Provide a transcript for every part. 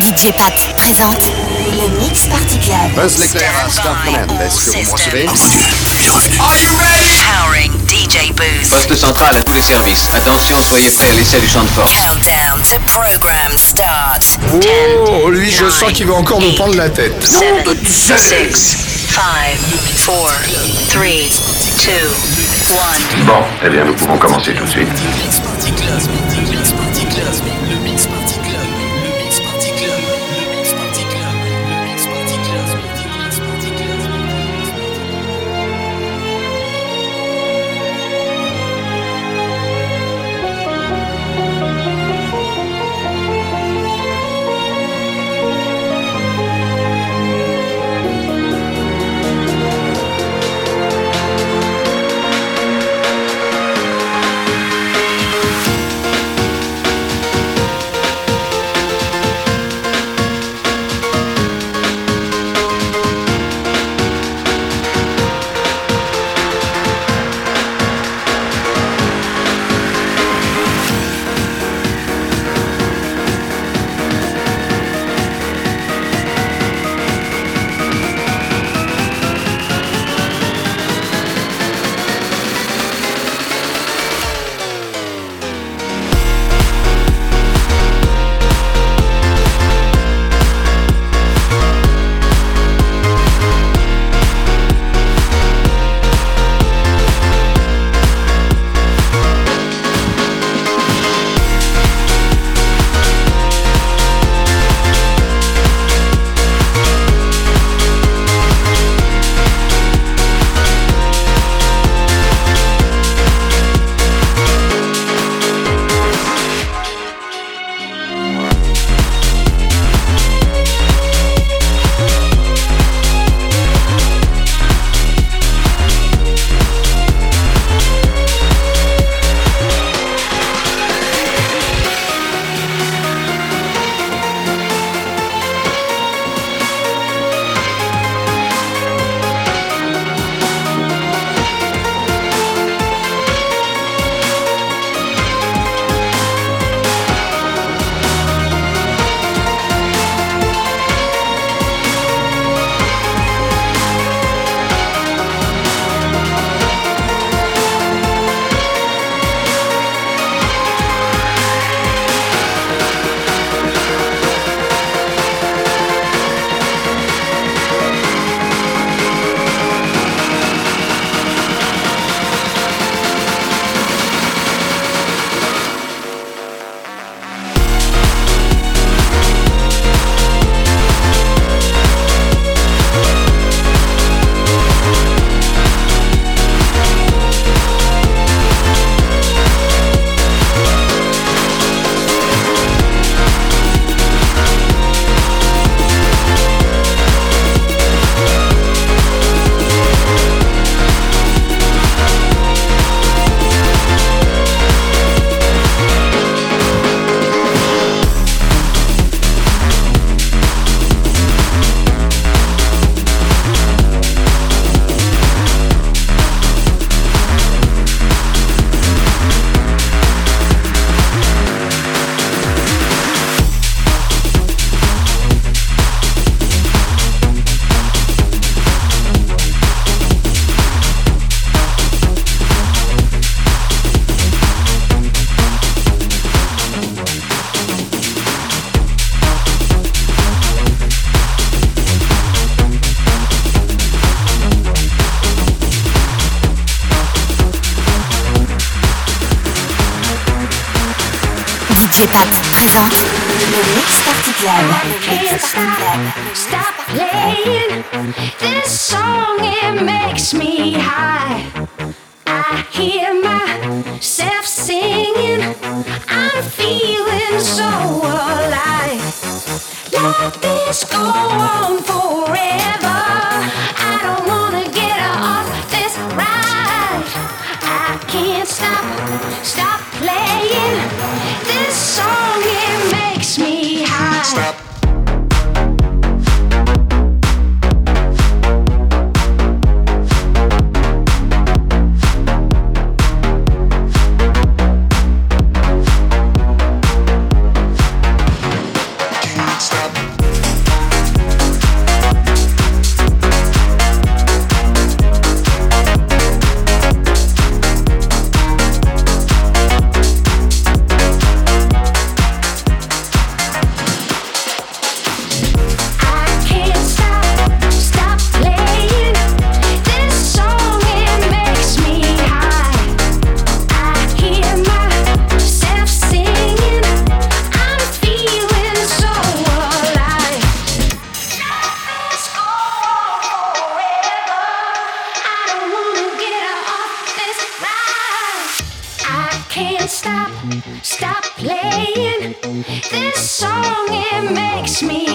DJ Pat présente le Mix Party Club. Buzz l'éclair à Star Command. Est-ce que vous me recevez? Are you ready? Powering DJ Booth. Poste central à tous les services. Attention, soyez prêts à l'essai du champ de force. Countdown to program start. Oh, lui, je sens qu'il va encore nous prendre la tête. 7, 6, 5, 4, 3, 2, 1. Bon, eh bien, nous pouvons commencer tout de suite. Pat présente. Le Mix Party Club. Stop playing this song, it makes me Stop playing this song, it makes me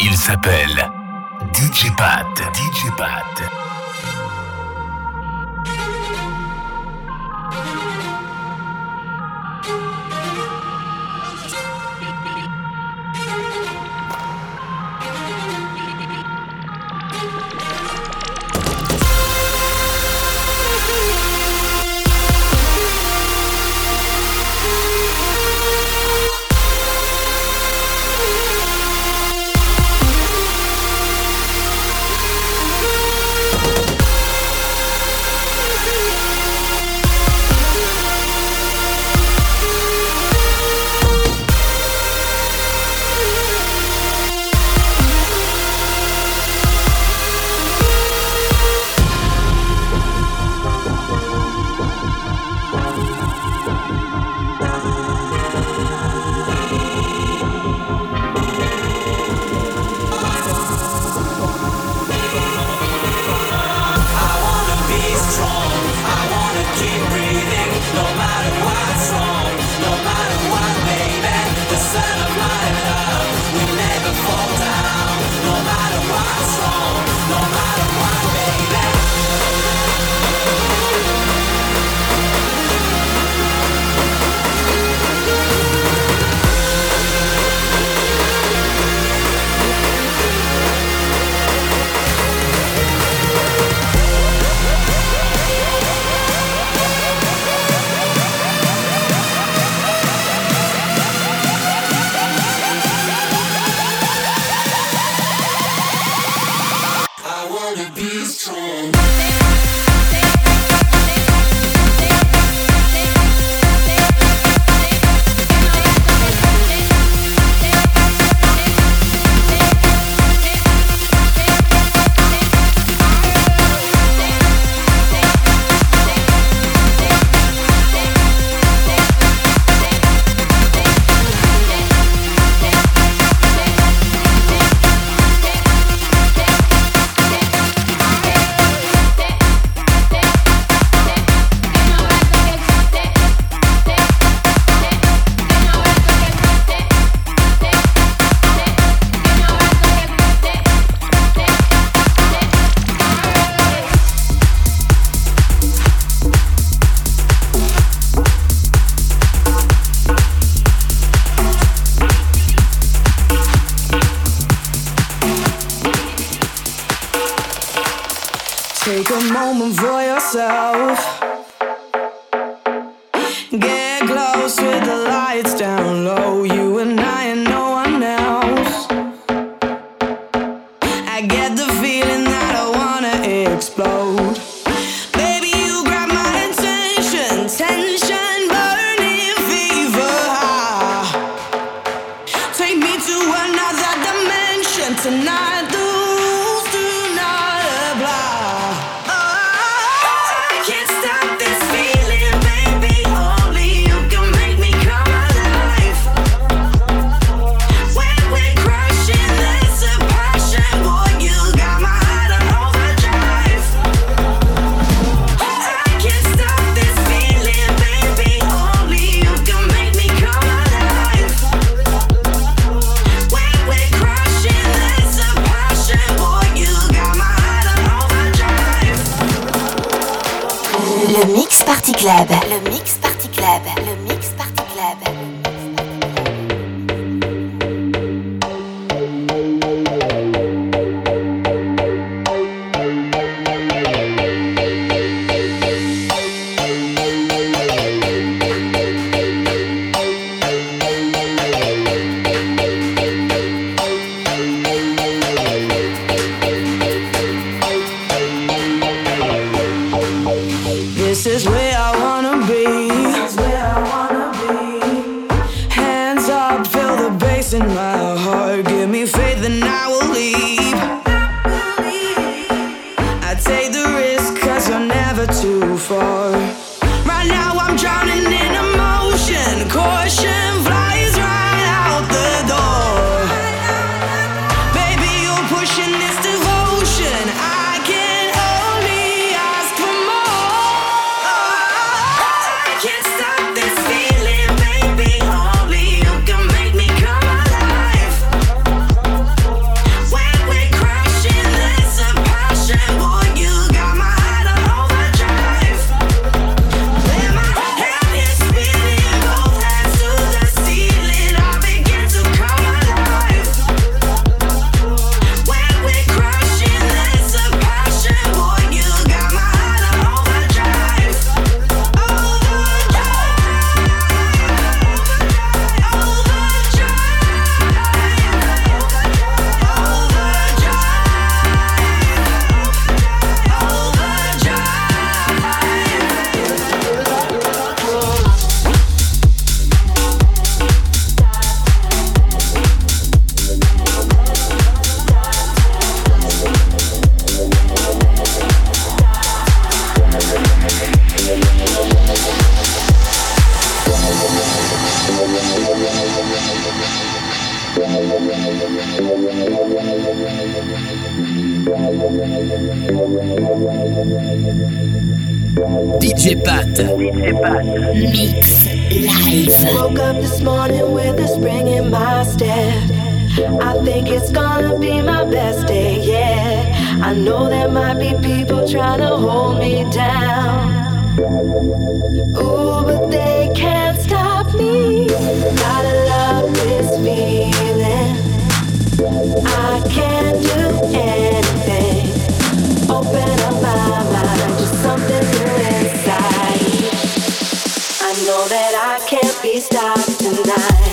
Il s'appelle DJ Pat. DJ Pat. woke up this morning with a spring in my step. I think it's gonna be my best day Yeah, I know there might be people trying to hold me down. Ooh, but they can't stop me. Gotta love this feeling. I can't do anything. stop tonight.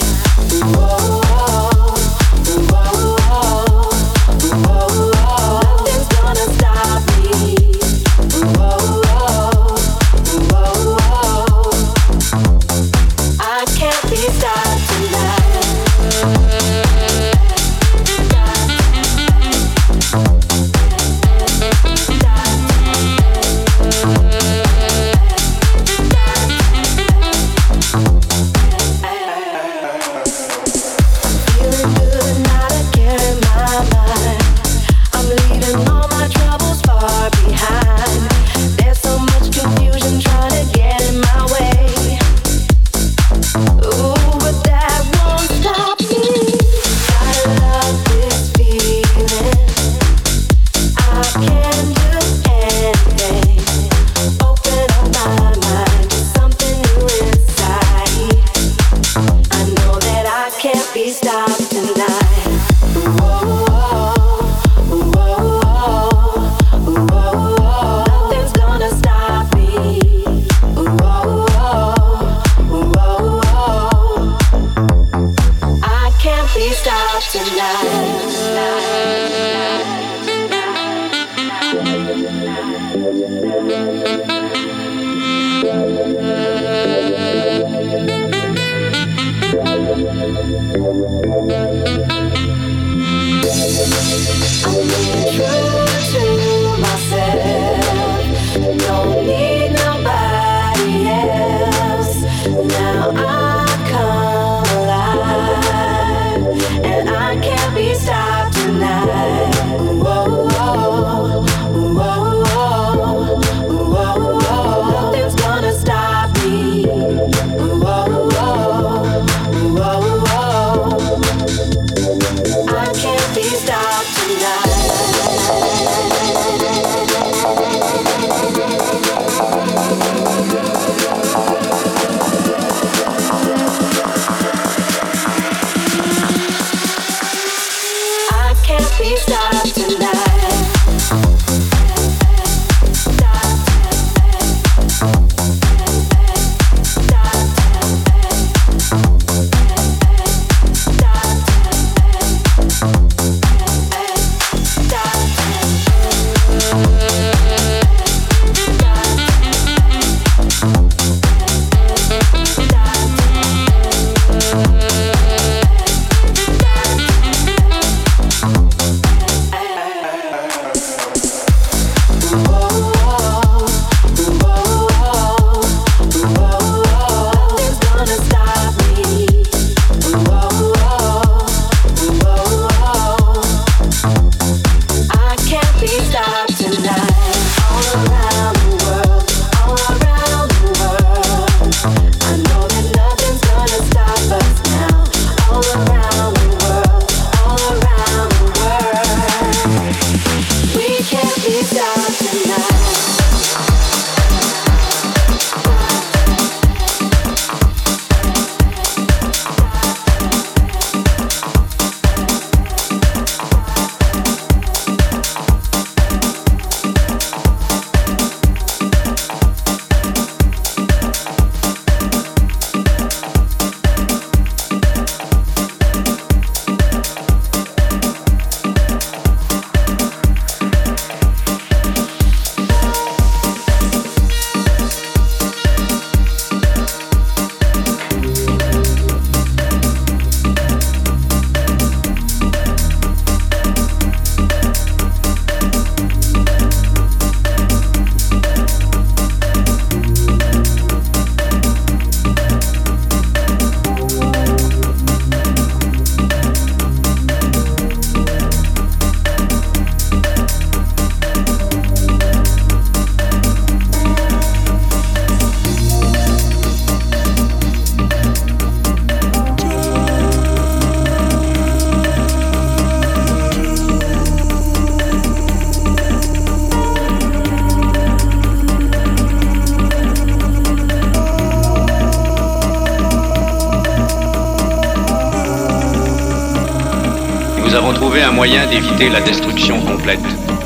Moyen d'éviter la destruction complète.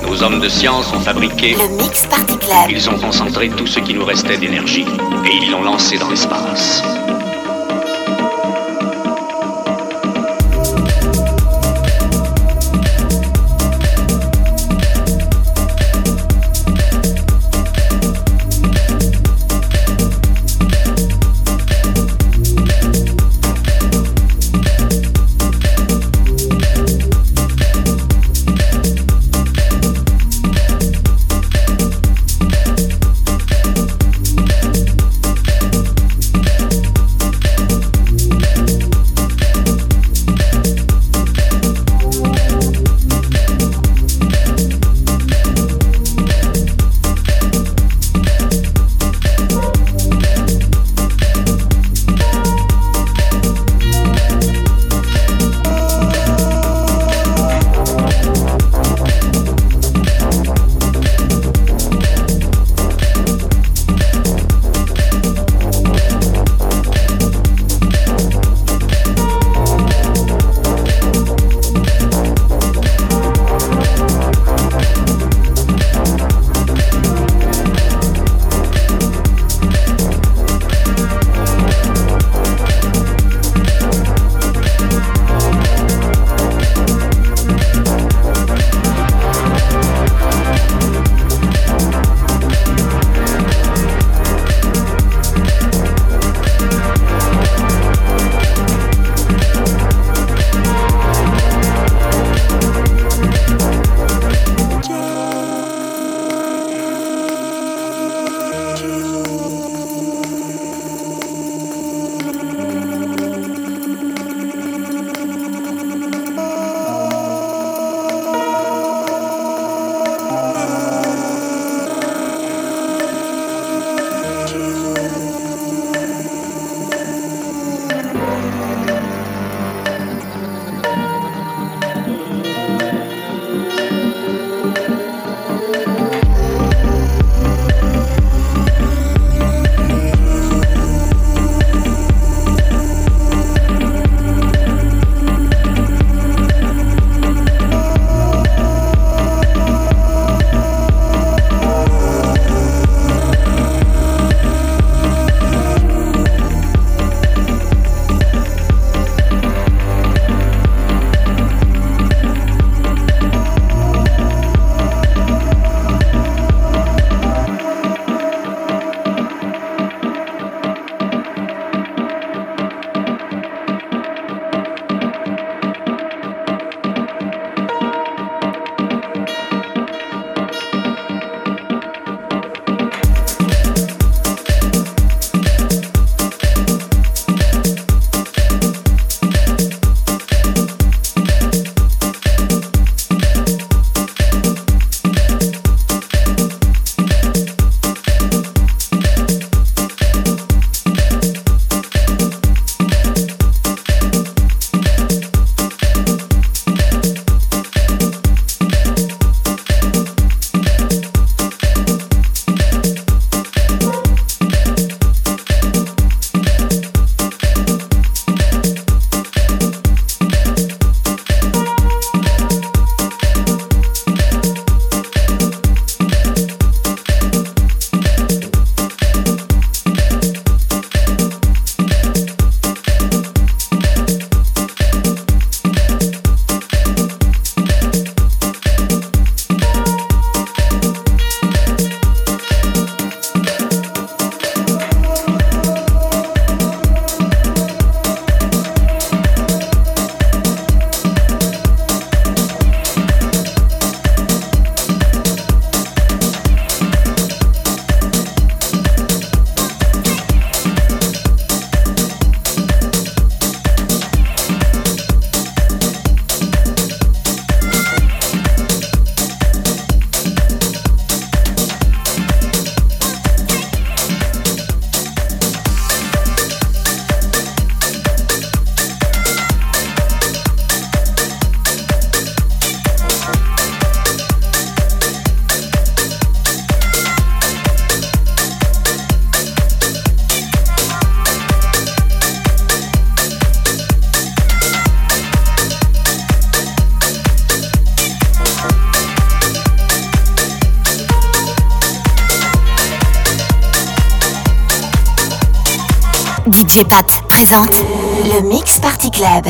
Nos hommes de science ont fabriqué... Le Mix Party Ils ont concentré tout ce qui nous restait d'énergie et ils l'ont lancé dans l'espace. DJ présente le Mix Party Club.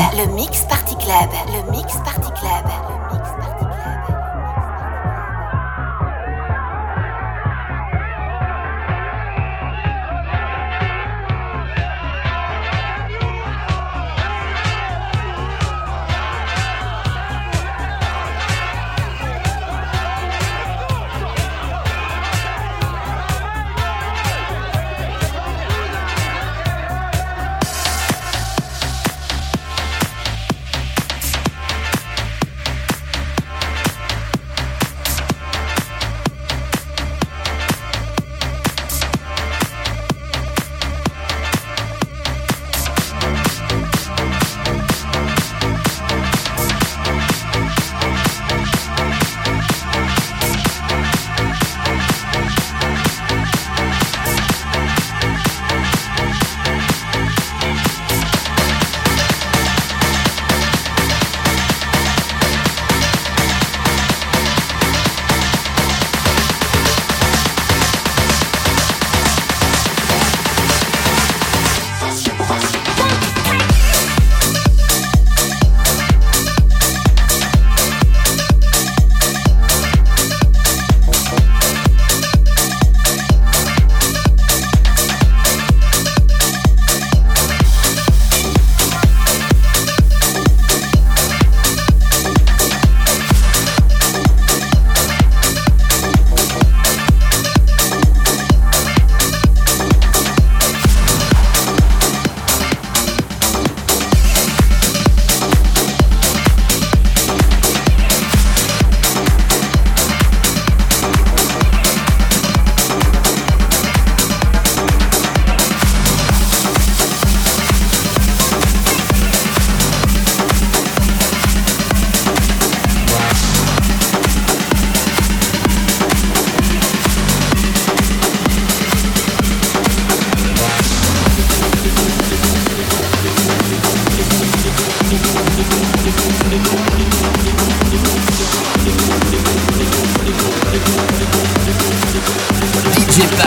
música.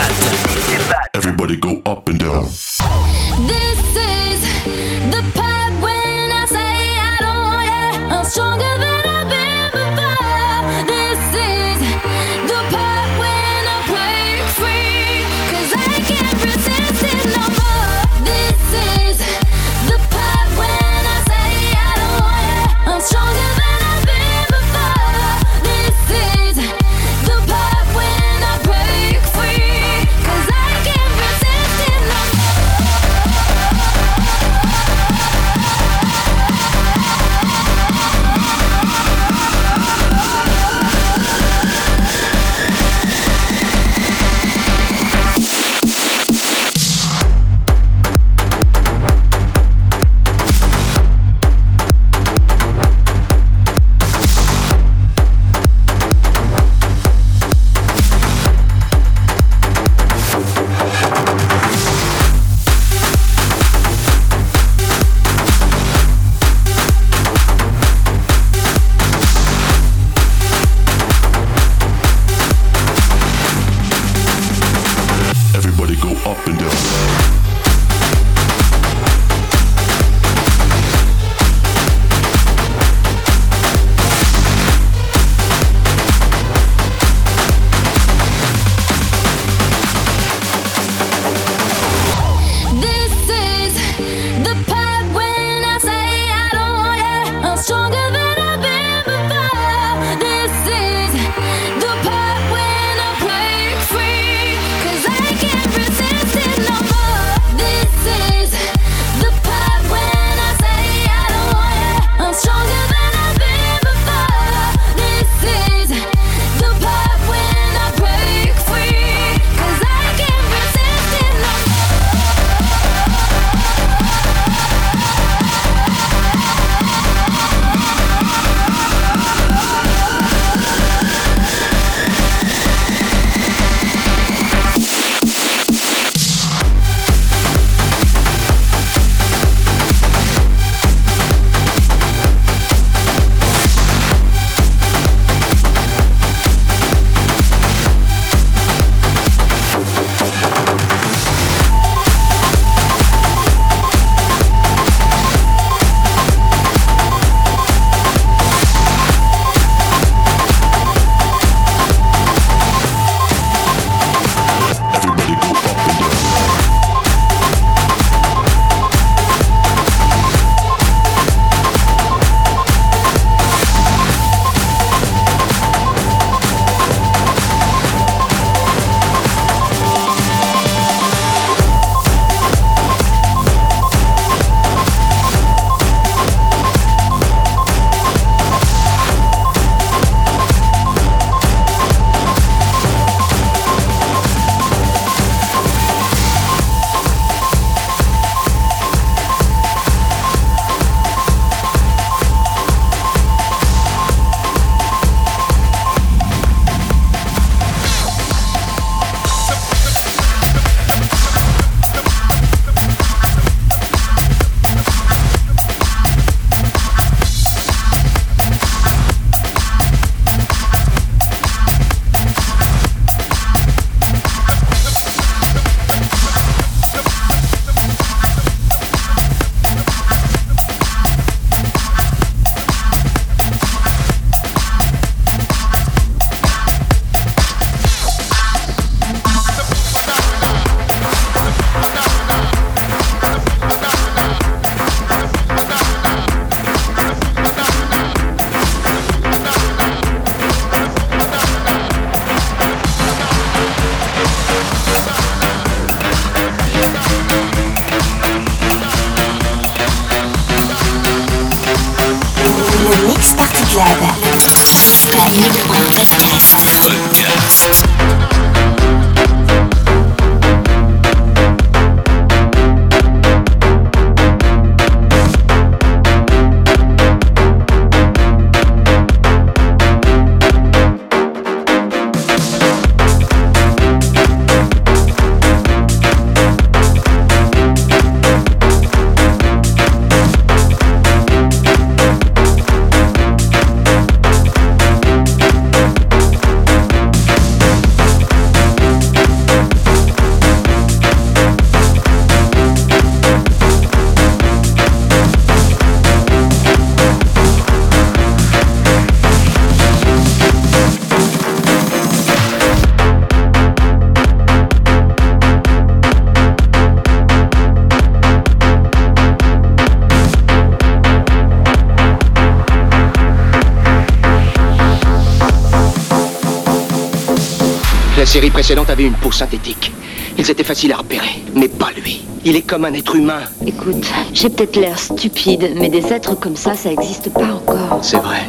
Série précédente avait une peau synthétique. Ils étaient faciles à repérer, mais pas lui. Il est comme un être humain. Écoute, j'ai peut-être l'air stupide, mais des êtres comme ça, ça n'existe pas encore. C'est vrai.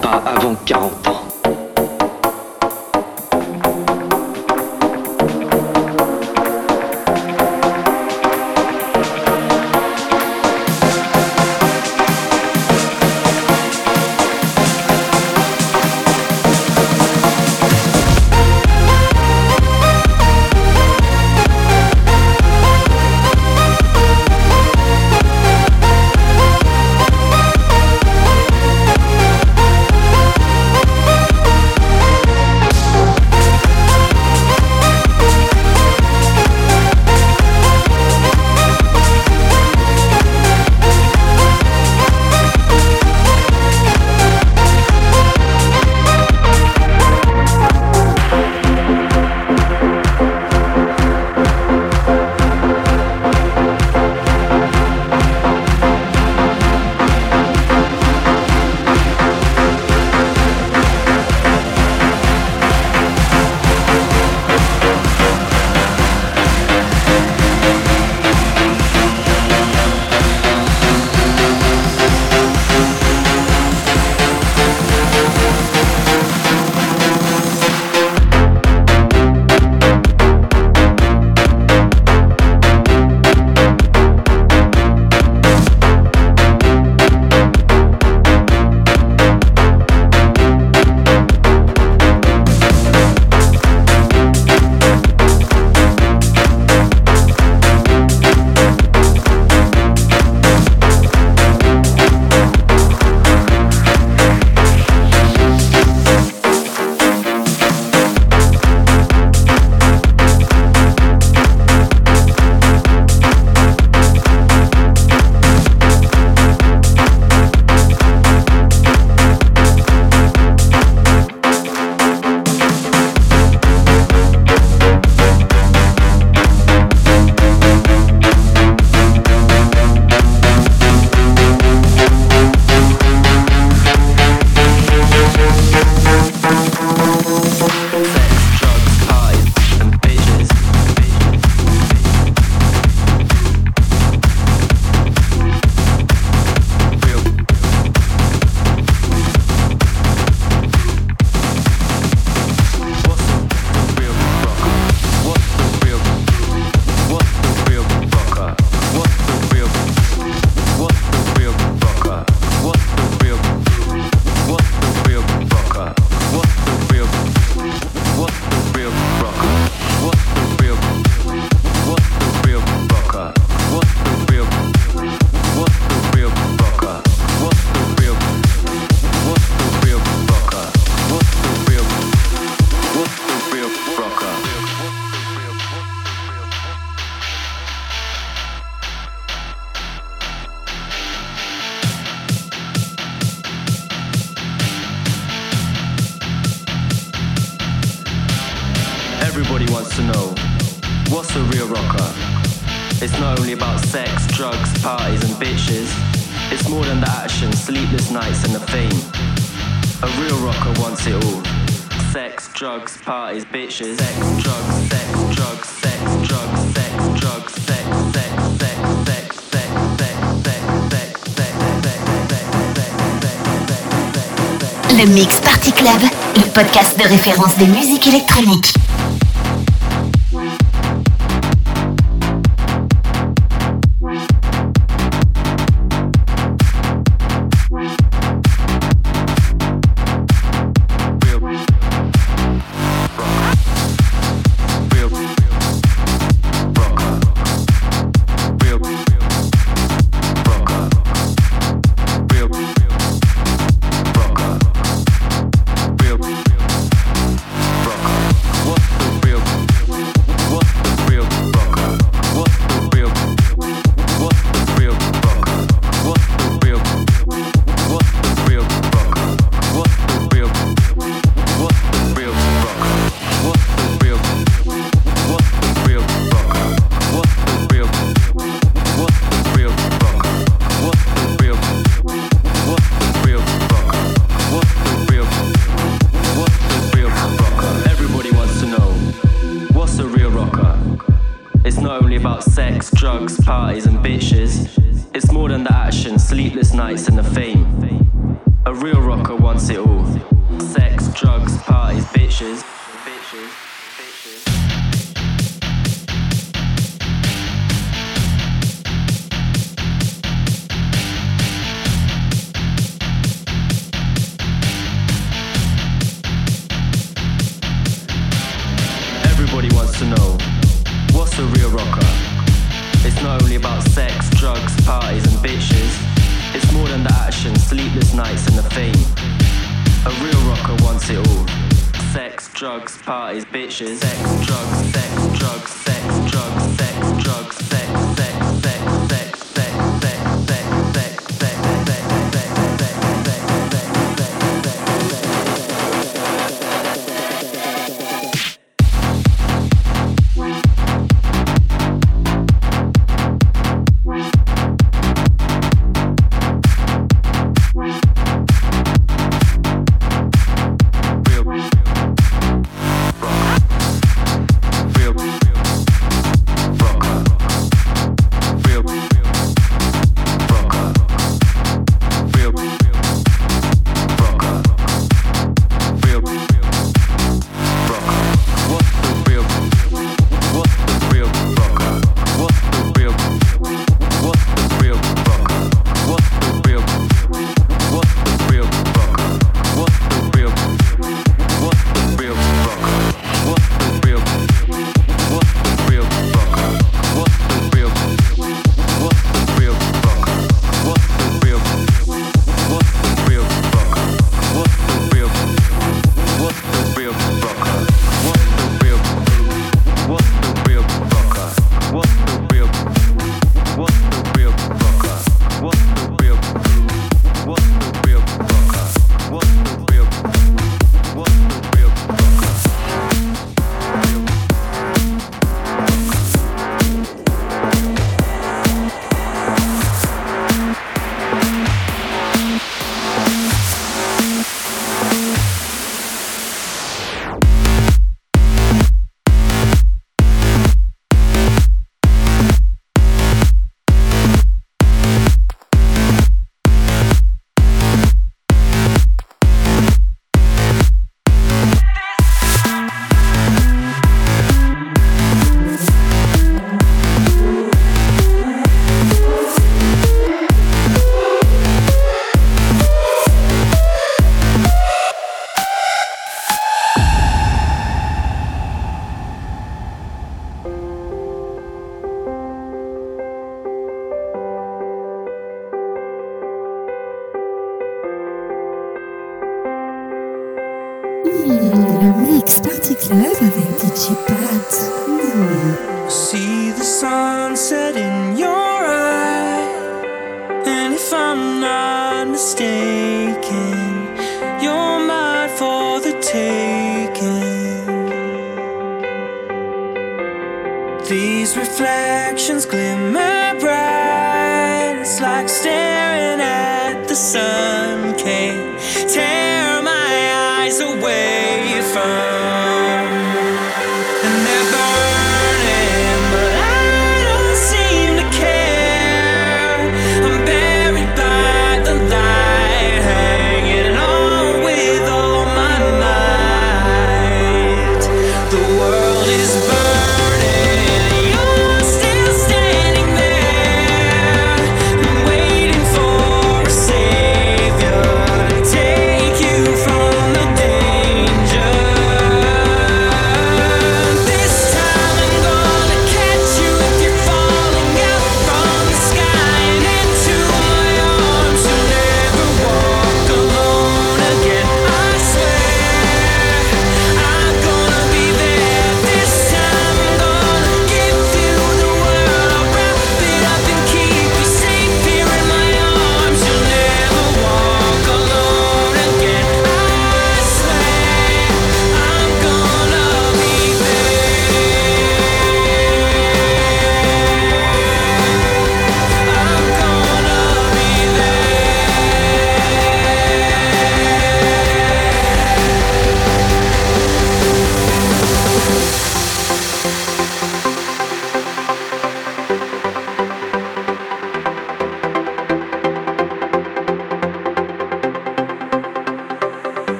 Pas avant 40 ans. Podcast de référence des musiques électroniques. only about sex, drugs, parties, and bitches. It's more than the action, sleepless nights, and the fame. A real rocker wants it all. Sex, drugs, parties, bitches. Sex, drugs, sex, drugs, sex, drugs, sex, drugs.